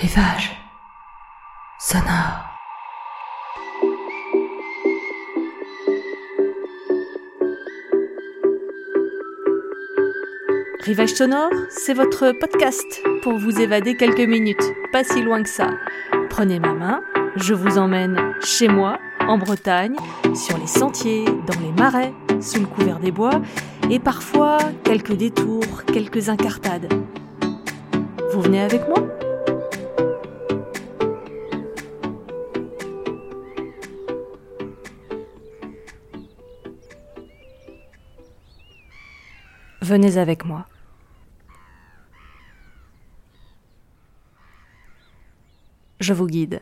Rivage sonore. Rivage sonore, c'est votre podcast pour vous évader quelques minutes, pas si loin que ça. Prenez ma main, je vous emmène chez moi, en Bretagne, sur les sentiers, dans les marais, sous le couvert des bois, et parfois quelques détours, quelques incartades. Vous venez avec moi? Venez avec moi. Je vous guide.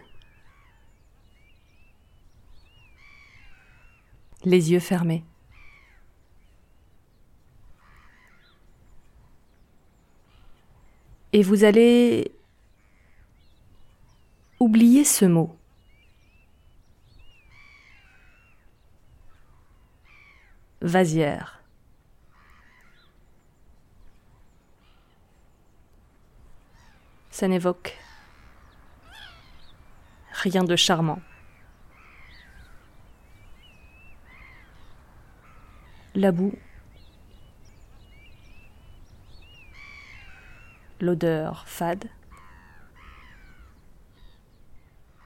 Les yeux fermés. Et vous allez oublier ce mot. Vasière. Ça n'évoque rien de charmant. La boue, l'odeur fade,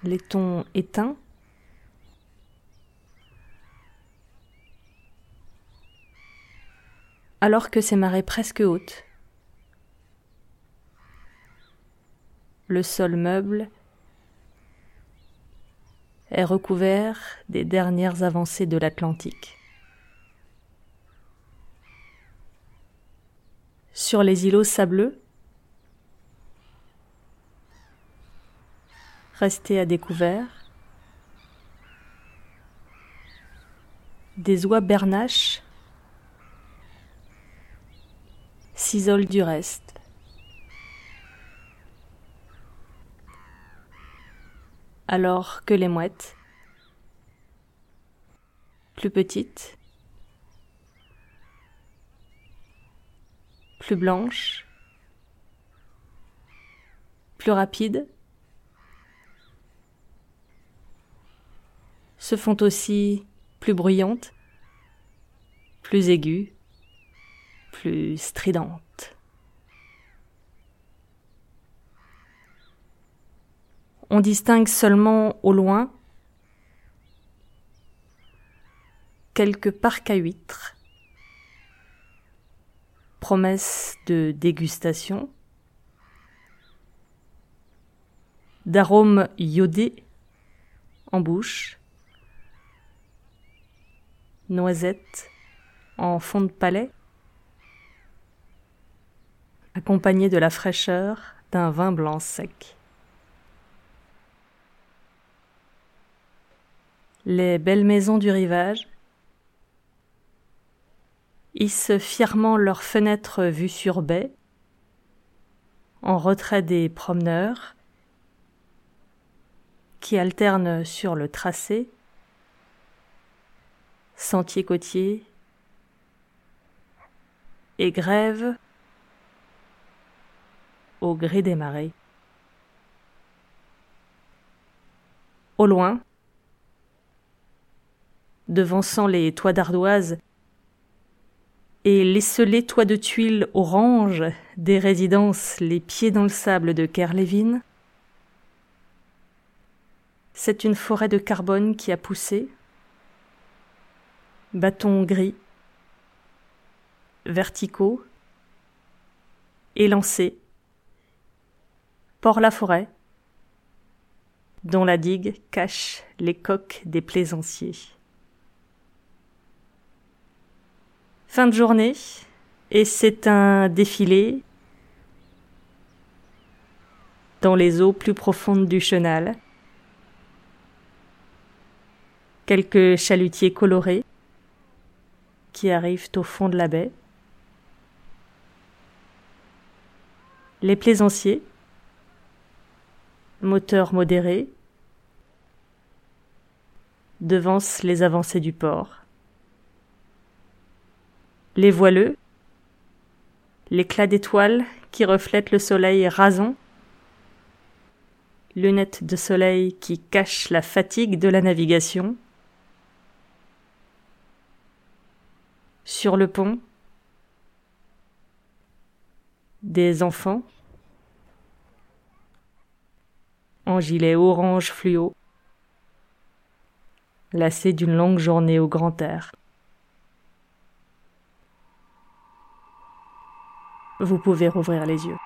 les tons éteints, alors que ces marées presque hautes le sol meuble est recouvert des dernières avancées de l'Atlantique. Sur les îlots sableux, restés à découvert, des oies bernaches s'isolent du reste. Alors que les mouettes, plus petites, plus blanches, plus rapides, se font aussi plus bruyantes, plus aiguës, plus stridentes. On distingue seulement au loin quelques parcs à huîtres, promesse de dégustation, d'arômes iodés en bouche, noisettes en fond de palais, accompagné de la fraîcheur d'un vin blanc sec. Les belles maisons du rivage hissent fièrement leurs fenêtres vues sur baie, en retrait des promeneurs, qui alternent sur le tracé, sentiers côtiers et grèvent au gré des marées. Au loin, devançant les toits d'ardoise et l'esselé toits de tuiles orange des résidences les pieds dans le sable de Kerlévin. C'est une forêt de carbone qui a poussé, bâtons gris, verticaux, élancés, Port-la-Forêt, dont la digue cache les coques des plaisanciers. Fin de journée et c'est un défilé dans les eaux plus profondes du chenal. Quelques chalutiers colorés qui arrivent au fond de la baie. Les plaisanciers, moteurs modérés, devancent les avancées du port les voileux, l'éclat d'étoiles qui reflètent le soleil rasant, lunettes de soleil qui cachent la fatigue de la navigation. Sur le pont, des enfants en gilet orange fluo, lassés d'une longue journée au grand air. Vous pouvez rouvrir les yeux.